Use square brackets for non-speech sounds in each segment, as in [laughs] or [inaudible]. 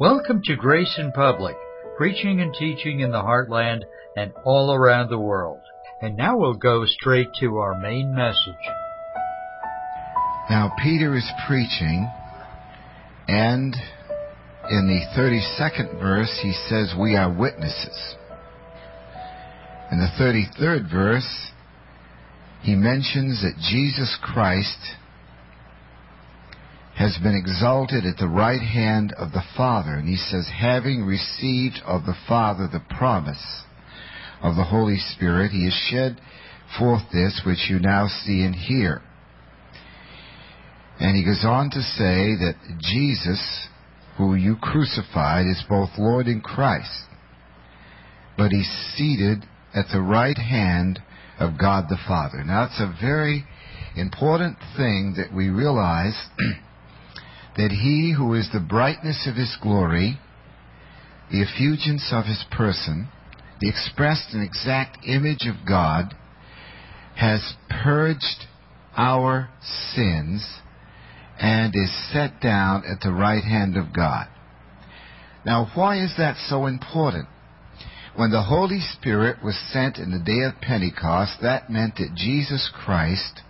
Welcome to Grace in Public, preaching and teaching in the heartland and all around the world. And now we'll go straight to our main message. Now, Peter is preaching, and in the 32nd verse, he says, We are witnesses. In the 33rd verse, he mentions that Jesus Christ has been exalted at the right hand of the Father. And he says, having received of the Father the promise of the Holy Spirit, he has shed forth this which you now see and hear. And he goes on to say that Jesus, who you crucified, is both Lord and Christ. But he's seated at the right hand of God the Father. Now, it's a very important thing that we realize [clears throat] that he who is the brightness of his glory, the effulgence of his person, the expressed and exact image of God, has purged our sins and is set down at the right hand of God. Now, why is that so important? When the Holy Spirit was sent in the day of Pentecost, that meant that Jesus Christ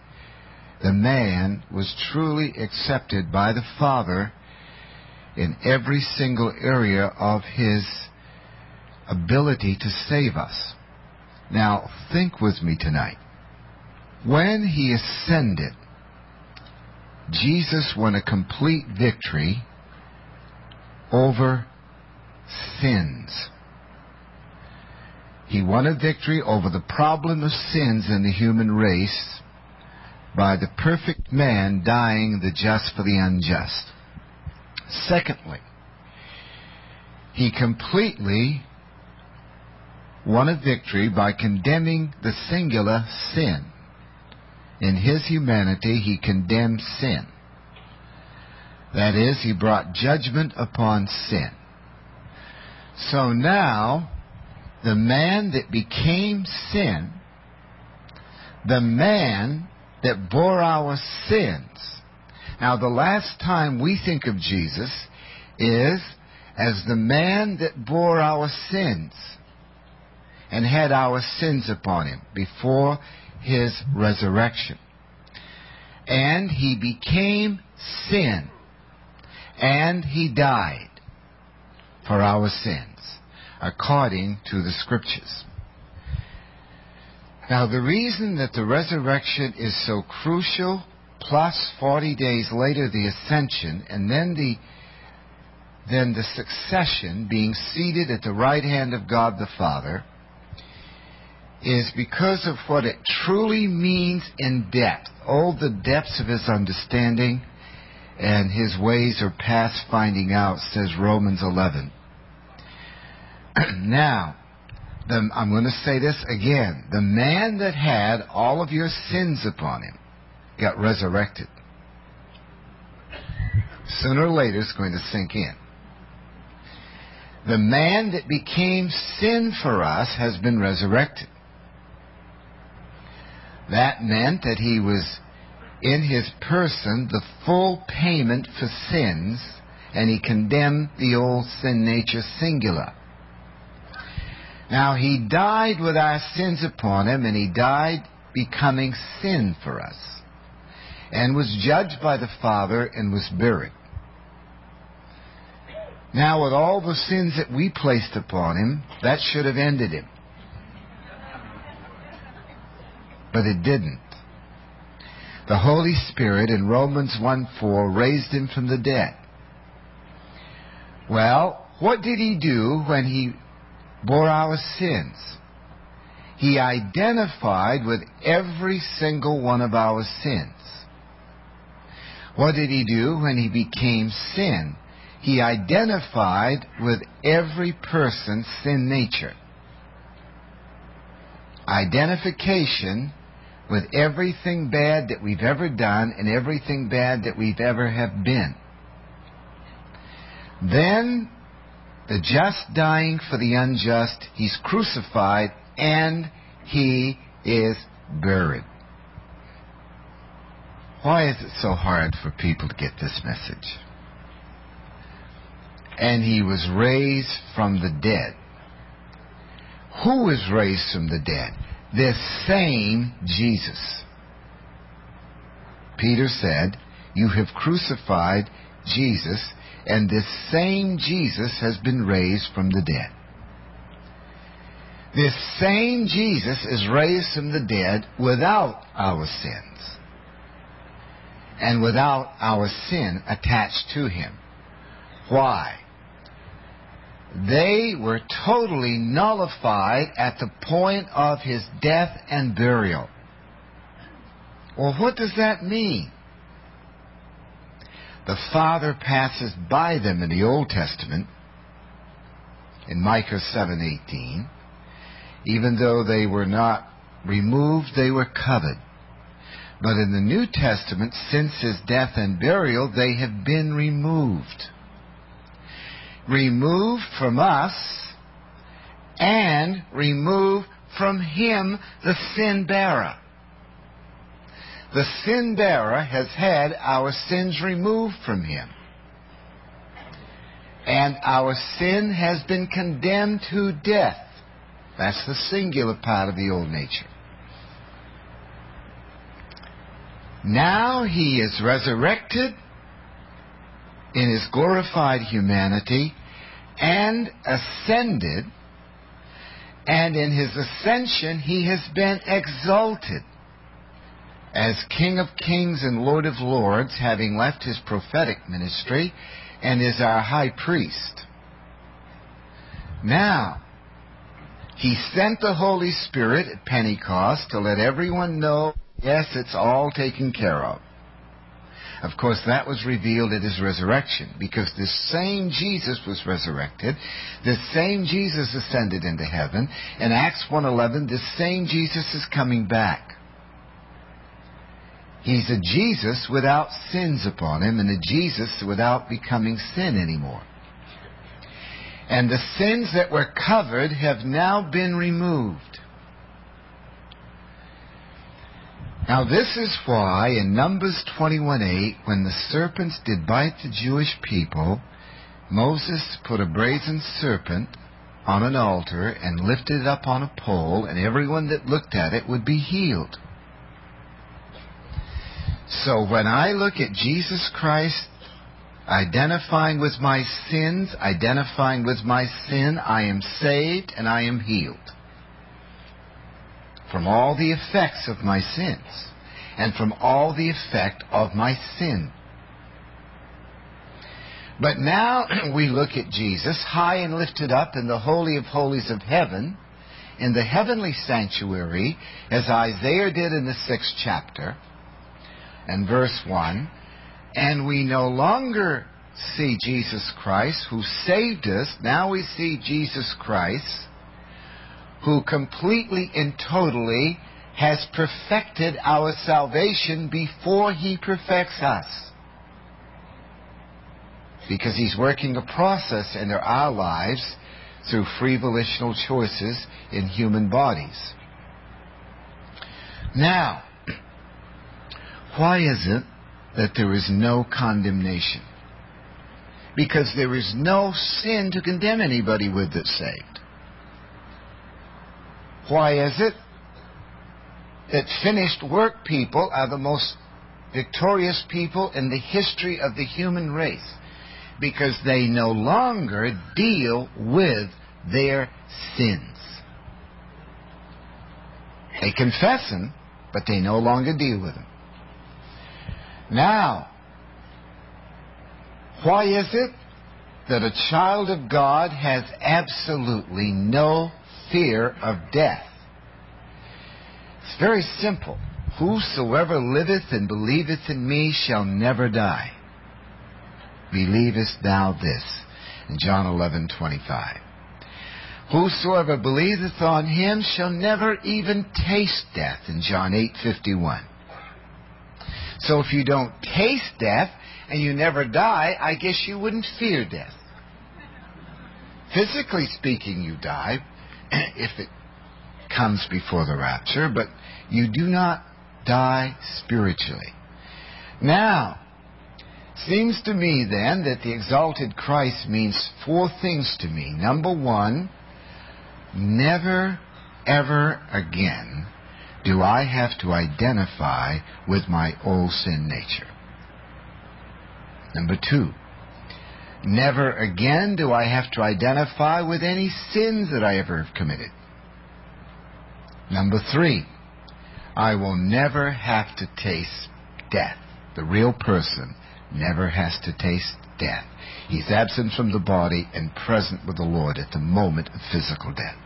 the man was truly accepted by the Father in every single area of his ability to save us. Now, think with me tonight. When he ascended, Jesus won a complete victory over sins. He won a victory over the problem of sins in the human race by the perfect man dying the just for the unjust. Secondly, he completely won a victory by condemning the singular sin. In his humanity, he condemned sin. That is, he brought judgment upon sin. So now, the man that became sin, the man that bore our sins. Now, the last time we think of Jesus is as the man that bore our sins and had our sins upon him before his resurrection. And he became sin and he died for our sins according to the scriptures. Now, the reason that the resurrection is so crucial, plus 40 days later the ascension, and then the then the succession being seated at the right hand of God the Father, is because of what it truly means in depth. All the depths of his understanding and his ways are past finding out, says Romans 11. [clears throat] now, the, I'm going to say this again. The man that had all of your sins upon him got resurrected. Sooner or later, it's going to sink in. The man that became sin for us has been resurrected. That meant that he was in his person the full payment for sins, and he condemned the old sin nature singular. Now, he died with our sins upon him, and he died becoming sin for us, and was judged by the Father and was buried. Now, with all the sins that we placed upon him, that should have ended him. But it didn't. The Holy Spirit in Romans 1 4 raised him from the dead. Well, what did he do when he bore our sins. He identified with every single one of our sins. What did he do when he became sin? He identified with every person's sin nature. Identification with everything bad that we've ever done and everything bad that we've ever have been. Then the just dying for the unjust, he's crucified, and he is buried. Why is it so hard for people to get this message? and he was raised from the dead. Who was raised from the dead? This same Jesus. Peter said, You have crucified Jesus, and this same Jesus has been raised from the dead. This same Jesus is raised from the dead without our sins and without our sin attached to him. Why? They were totally nullified at the point of his death and burial. Well, what does that mean? The Father passes by them in the Old Testament in Micah 7:18 even though they were not removed, they were covered. But in the New Testament, since his death and burial, they have been removed. Removed from us and removed from him, the sin bearer. The sin bearer has had our sins removed from him. And our sin has been condemned to death. That's the singular part of the old nature. Now he is resurrected in his glorified humanity and ascended, and in his ascension he has been exalted as King of Kings and Lord of Lords, having left his prophetic ministry, and is our high priest. Now, he sent the Holy Spirit at Pentecost to let everyone know, yes, it's all taken care of. Of course, that was revealed at his resurrection because the same Jesus was resurrected. the same Jesus ascended into heaven. In Acts 1.11, the same Jesus is coming back. He's a Jesus without sins upon him and a Jesus without becoming sin anymore. And the sins that were covered have now been removed. Now this is why in Numbers 21:8, when the serpents did bite the Jewish people, Moses put a brazen serpent on an altar and lifted it up on a pole, and everyone that looked at it would be healed. So when I look at Jesus Christ identifying with my sins, identifying with my sin, I am saved and I am healed from all the effects of my sins and from all the effect of my sin. But now [clears throat] we look at Jesus high and lifted up in the Holy of Holies of heaven, in the heavenly sanctuary, as Isaiah did in the sixth chapter, and verse 1, and we no longer see Jesus Christ who saved us. Now we see Jesus Christ who completely and totally has perfected our salvation before he perfects us. Because he's working a process in our lives through free volitional choices in human bodies. Now, why is it that there is no condemnation. Because there is no sin to condemn anybody with that's saved. Why is it that finished work people are the most victorious people in the history of the human race? Because they no longer deal with their sins. They confess them, but they no longer deal with them. Now, why is it that a child of God has absolutely no fear of death? It's very simple. Whosoever liveth and believeth in me shall never die. Believest thou this? In John 11:25. Whosoever believeth on him shall never even taste death in John 8:51. So if you don't taste death and you never die, I guess you wouldn't fear death. Physically speaking, you die [clears throat] if it comes before the rapture, but you do not die spiritually. Now, Seems to me then that the exalted Christ means four things to me. Number one, never, ever again do I have to identify with my old sin nature. Number two, never again do I have to identify with any sins that I ever have committed. Number three, I will never have to taste death. The real person never has to taste death. He's absent from the body and present with the Lord at the moment of physical death.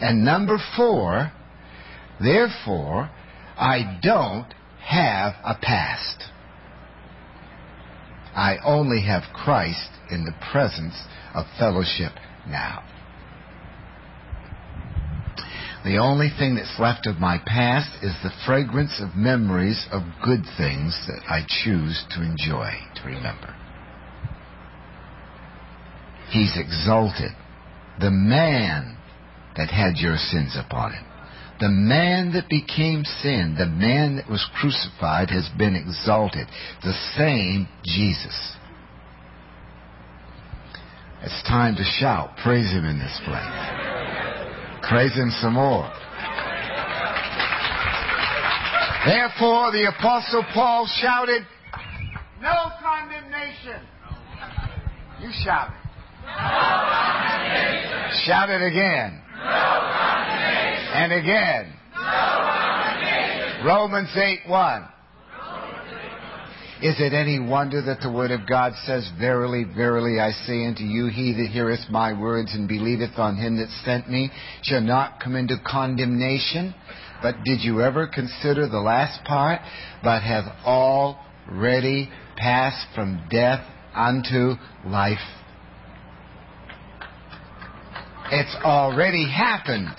And number four, therefore, I don't have a past. I only have Christ in the presence of fellowship now. The only thing that's left of my past is the fragrance of memories of good things that I choose to enjoy, to remember. He's exalted. The man that had your sins upon him. The man that became sin, the man that was crucified, has been exalted. The same Jesus. It's time to shout. Praise him in this place. Praise Him some more. Therefore, the Apostle Paul shouted, No condemnation. You shout it. No shout it again. And again. Romans 8 1. Is it any wonder that the word of God says, Verily, verily, I say unto you, he that heareth my words and believeth on him that sent me shall not come into condemnation? But did you ever consider the last part? But have already passed from death unto life. It's already happened.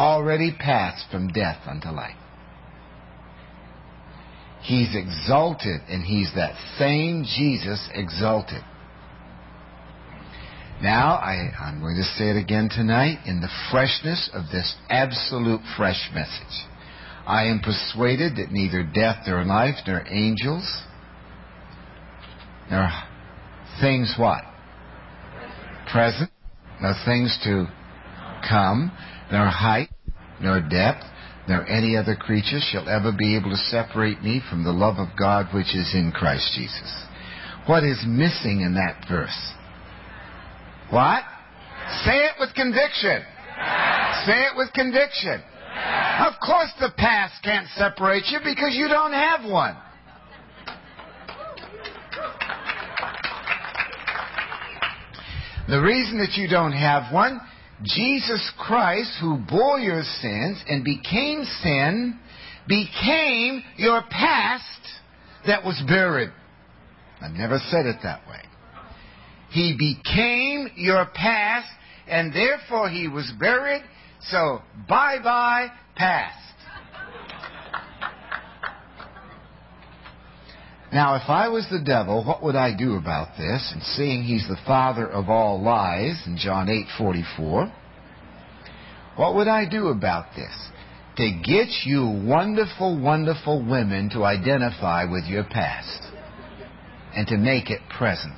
Already passed from death unto life. He's exalted, and He's that same Jesus exalted. Now, I, am going to say it again tonight in the freshness of this absolute fresh message. I am persuaded that neither death nor life nor angels nor things what? Present, nor things to come, nor height, nor depth, nor any other creature shall ever be able to separate me from the love of God which is in Christ Jesus. What is missing in that verse? What? Say it with conviction. Say it with conviction. Of course the past can't separate you because you don't have one. The reason that you don't have one Jesus Christ, who bore your sins and became sin, became your past that was buried. I've never said it that way. He became your past, and therefore he was buried, so bye bye, past. Now, if I was the devil, what would I do about this? And seeing he's the father of all lies in John 8:44, what would I do about this? To get you wonderful, wonderful women to identify with your past and to make it present.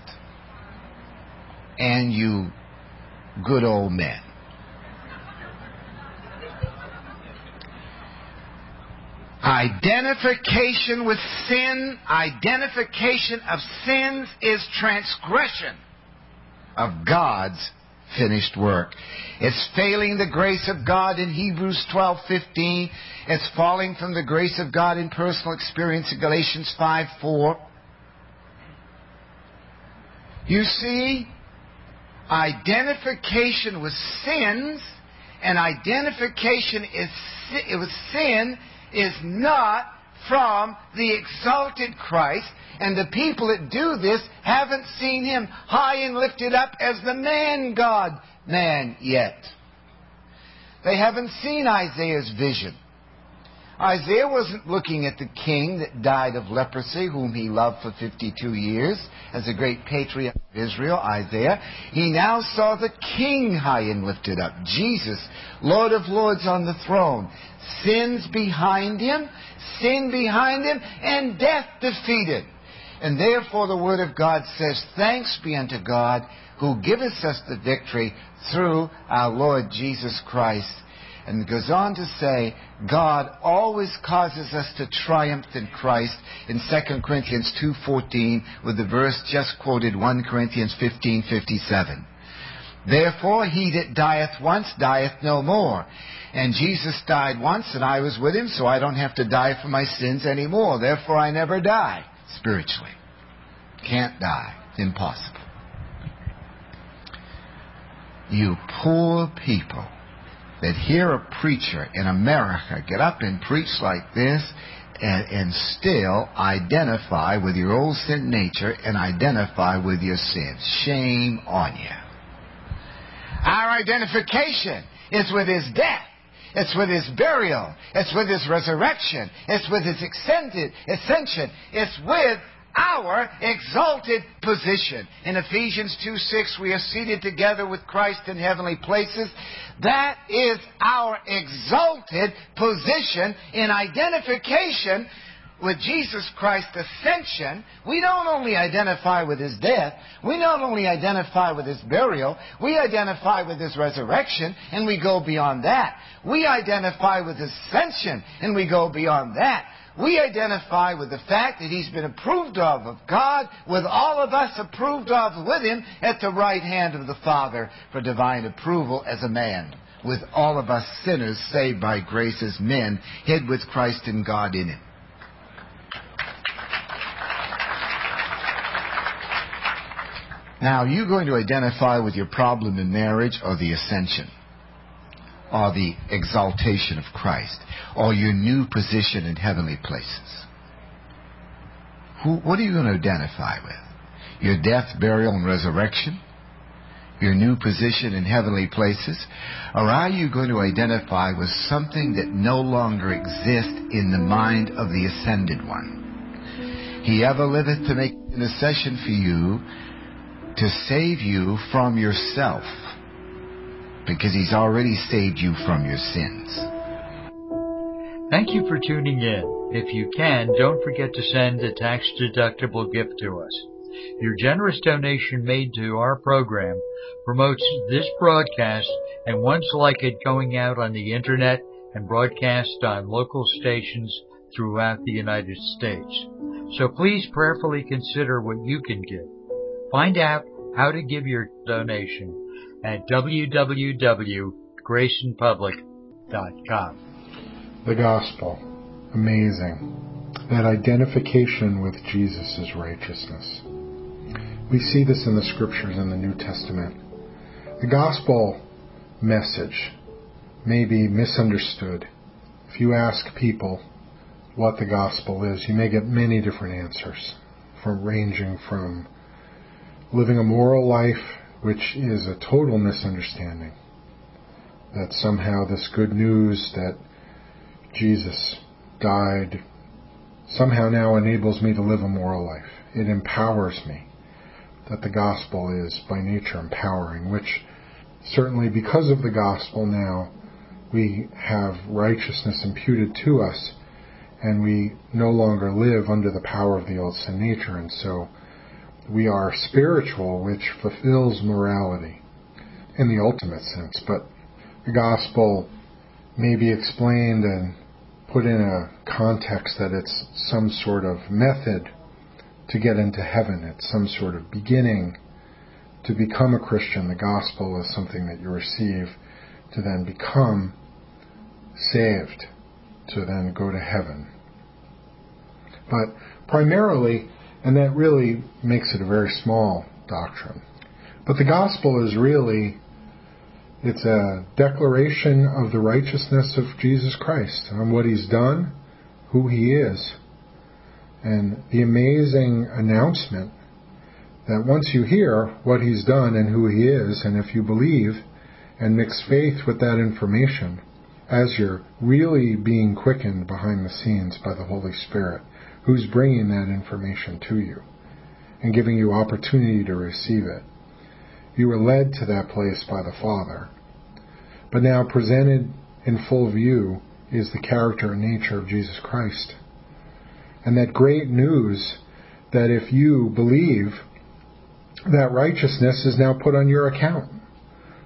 And you good old men. Identification with sin, identification of sins is transgression of God's finished work. It's failing the grace of God in Hebrews 12:15. It's falling from the grace of God in personal experience in Galatians 5:4. You see, identification with sins and identification is, with sin is not from the exalted Christ, and the people that do this haven't seen him high and lifted up as the man God man yet. They haven't seen Isaiah's vision. Isaiah wasn't looking at the king that died of leprosy, whom he loved for 52 years, as a great patriarch of Israel, Isaiah. He now saw the king high and lifted up, Jesus, Lord of lords on the throne. Sins behind him, sin behind him, and death defeated. And therefore the Word of God says, Thanks be unto God who giveth us the victory through our Lord Jesus Christ. And goes on to say, God always causes us to triumph in Christ in 2 Corinthians 2.14 with the verse just quoted 1 Corinthians 15.57. Therefore, he that dieth once dieth no more. And Jesus died once and I was with him, so I don't have to die for my sins anymore. Therefore, I never die spiritually. Can't die. Impossible. You poor people that hear a preacher in America get up and preach like this and, and still identify with your old sin nature and identify with your sins. Shame on you. Our identification is with his death. It's with his burial. It's with his resurrection. It's with his ascended, ascension. It's with our exalted position. In Ephesians 2 6, we are seated together with Christ in heavenly places. That is our exalted position in identification with Jesus Christ's ascension, we don't only identify with his death, we not only identify with his burial, we identify with his resurrection, and we go beyond that. We identify with his ascension, and we go beyond that. We identify with the fact that he's been approved of of God, with all of us approved of with him at the right hand of the Father for divine approval as a man, with all of us sinners saved by grace as men, hid with Christ and God in him. Now, are you going to identify with your problem in marriage or the ascension? Or the exaltation of Christ? Or your new position in heavenly places? Who, what are you going to identify with? Your death, burial, and resurrection? Your new position in heavenly places? Or are you going to identify with something that no longer exists in the mind of the ascended one? He ever liveth to make intercession for you to save you from yourself because he's already saved you from your sins. Thank you for tuning in. If you can, don't forget to send a tax deductible gift to us. Your generous donation made to our program promotes this broadcast and ones like it going out on the internet and broadcast on local stations throughout the United States. So please prayerfully consider what you can give. Find out how to give your donation at www.graceinpublic.com. The Gospel. Amazing. That identification with Jesus' righteousness. We see this in the Scriptures in the New Testament. The Gospel message may be misunderstood. If you ask people what the Gospel is, you may get many different answers, from ranging from living a moral life which is a total misunderstanding. That somehow this good news that Jesus died somehow now enables me to live a moral life. It empowers me. That the gospel is by nature empowering, which certainly because of the gospel now we have righteousness imputed to us and we no longer live under the power of the old sin nature and so we are spiritual, which fulfills morality in the ultimate sense. But the gospel may be explained and put in a context that it's some sort of method to get into heaven. It's some sort of beginning to become a Christian. The gospel is something that you receive to then become saved, to then go to heaven. But primarily, and that really makes it a very small doctrine. But the gospel is really it's a declaration of the righteousness of Jesus Christ on what he's done, who he is, and the amazing announcement that once you hear what he's done and who he is, and if you believe and mix faith with that information, as you're really being quickened behind the scenes by the Holy Spirit, who's bringing that information to you and giving you opportunity to receive it. You were led to that place by the Father. But now presented in full view is the character and nature of Jesus Christ. And that great news that if you believe, that righteousness is now put on your account.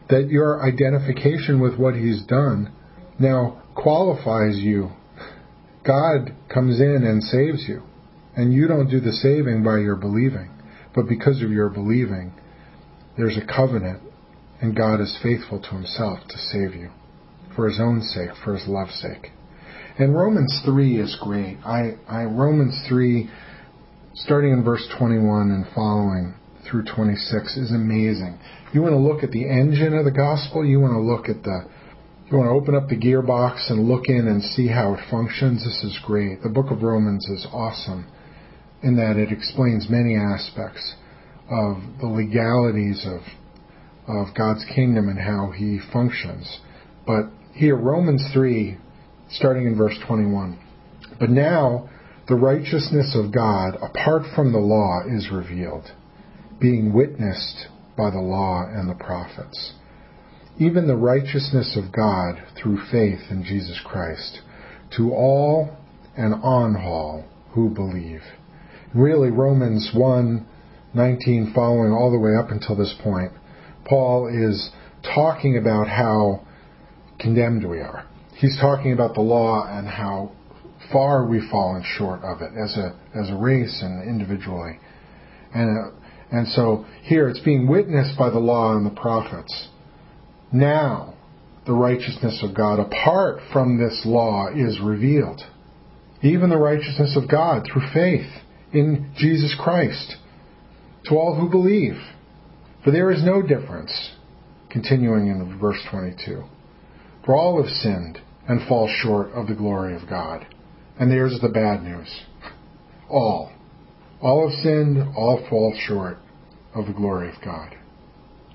That your identification with what He's done now qualifies you. God comes in and saves you. And you don't do the saving by your believing, but because of your believing, there's a covenant, and God is faithful to Himself to save you for His own sake, for His love's sake. And Romans 3 is great. I, I Romans 3, starting in verse 21 and following through 26, is amazing. You want to look at the engine of the gospel. You want to look at the you want to open up the gearbox and look in and see how it functions. This is great. The book of Romans is awesome in that it explains many aspects of the legalities of of God's kingdom and how he functions. But here Romans 3 starting in verse 21. But now the righteousness of God apart from the law is revealed, being witnessed by the law and the prophets. Even the righteousness of God through faith in Jesus Christ to all and on all who believe. Really, Romans 1 19 following all the way up until this point, Paul is talking about how condemned we are he's talking about the law and how far we've fallen short of it as a as a race and individually. And and so here it's being witnessed by the law and the prophets. Now the righteousness of God apart from this law is revealed. Even the righteousness of God through faith in Jesus Christ to all who believe. For there is no difference. Continuing in verse 22. For all have sinned and fall short of the glory of God. And there's the bad news. All. All have sinned, all fall short of the glory of God.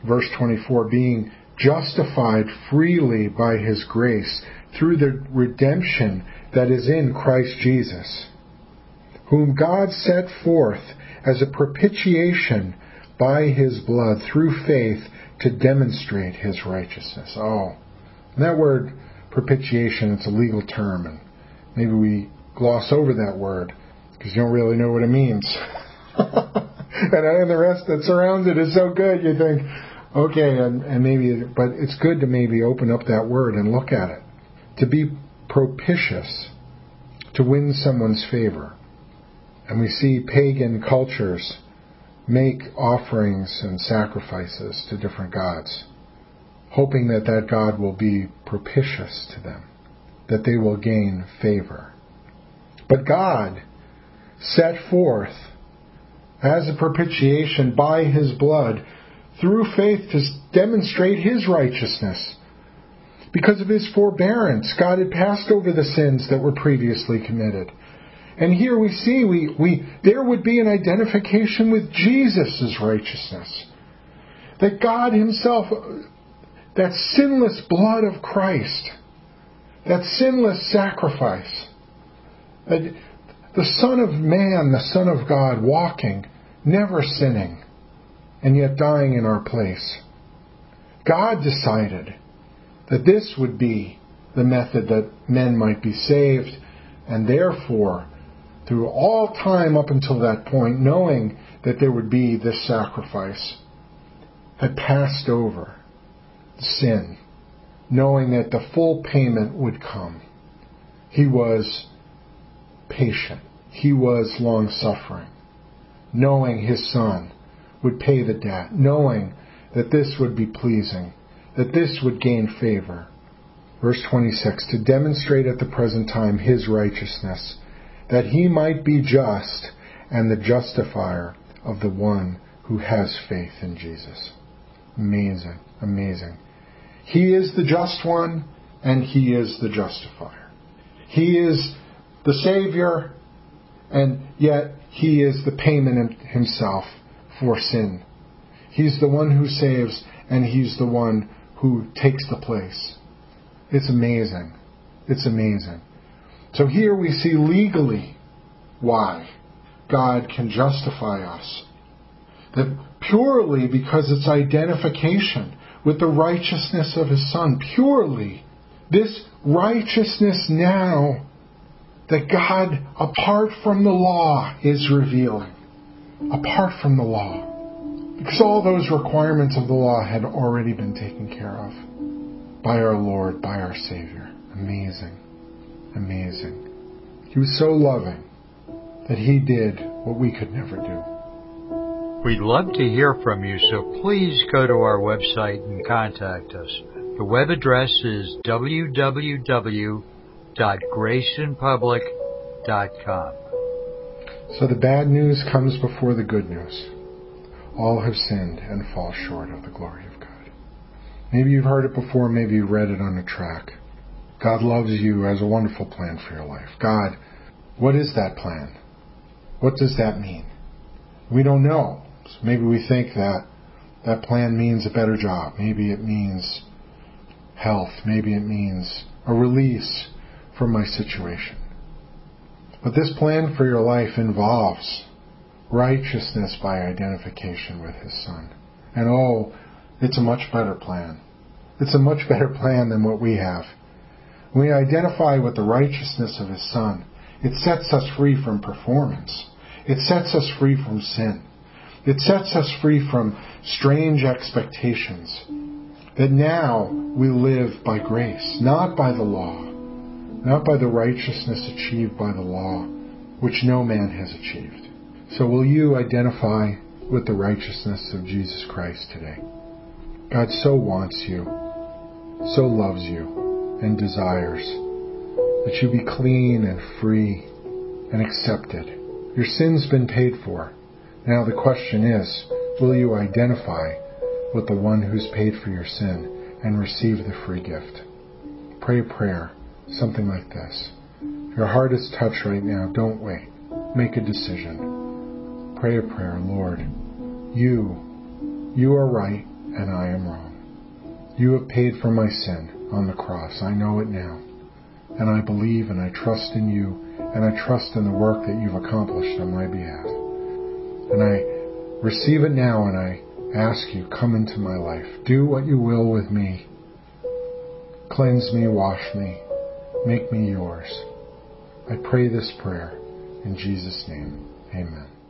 Verse 24, being justified freely by his grace through the redemption that is in Christ Jesus, whom God set forth as a propitiation by his blood through faith to demonstrate his righteousness. Oh, that word propitiation. It's a legal term, and maybe we gloss over that word because you don't really know what it means. [laughs] and, and the rest that surrounds it is so good, you think, okay, and, and maybe, but it's good to maybe open up that word and look at it. To be propitious, to win someone's favor. And we see pagan cultures make offerings and sacrifices to different gods hoping that that God will be propitious to them, that they will gain favor. But God set forth as a propitiation by his blood through faith to demonstrate his righteousness. Because of his forbearance, God had passed over the sins that were previously committed. And here we see we, we there would be an identification with Jesus' righteousness. That God himself that sinless blood of Christ, that sinless sacrifice, that the Son of Man, the Son of God, walking, never sinning, and yet dying in our place. God decided that this would be the method that men might be saved, and therefore, through all time up until that point, knowing that there would be this sacrifice, had passed over sin, knowing that the full payment would come. He was patient. He was long suffering, knowing his son would pay the debt, knowing that this would be pleasing, that this would gain favor. Verse 26 To demonstrate at the present time his righteousness, that he might be just and the justifier of the one who has faith in Jesus. Amazing, amazing. He is the just one, and He is the justifier. He is the Savior, and yet He is the payment Himself for sin. He's the one who saves, and He's the one who takes the place. It's amazing. It's amazing. So here we see legally why God can justify us. That purely because it's identification with the righteousness of His Son. Purely. This righteousness now that God, apart from the law, is revealing. Apart from the law. Because all those requirements of the law had already been taken care of by our Lord, by our Savior. Amazing. Amazing. He was so loving that He did what we could never do. We'd love to hear from you, so please go to our website and contact us. The web address is www.graceinpublic.com. So the bad news comes before the good news. All have sinned and fall short of the glory of God. Maybe you've heard it before, maybe you read it on a track. God loves you, has a wonderful plan for your life. God, what is that plan? What does that mean? We don't know. So maybe we think that that plan means a better job. Maybe it means health. Maybe it means a release from my situation. But this plan for your life involves righteousness by identification with His Son. And oh, it's a much better plan. It's a much better plan than what we have. When we identify with the righteousness of His Son, it sets us free from performance. It sets us free from sin. It sets us free from strange expectations. That now we live by grace, not by the law, not by the righteousness achieved by the law, which no man has achieved. So will you identify with the righteousness of Jesus Christ today? God so wants you, so loves you, and desires that you be clean and free and accepted. Your sin's been paid for. Now the question is, will you identify with the one who's paid for your sin and receive the free gift? Pray a prayer, something like this. Your heart is touched right now, don't wait. Make a decision. Pray a prayer, Lord. You, you are right and I am wrong. You have paid for my sin on the cross. I know it now. And I believe and I trust in you and I trust in the work that you've accomplished on my behalf. And I receive it now and I ask you, come into my life. Do what you will with me. Cleanse me, wash me, make me yours. I pray this prayer in Jesus' name. Amen.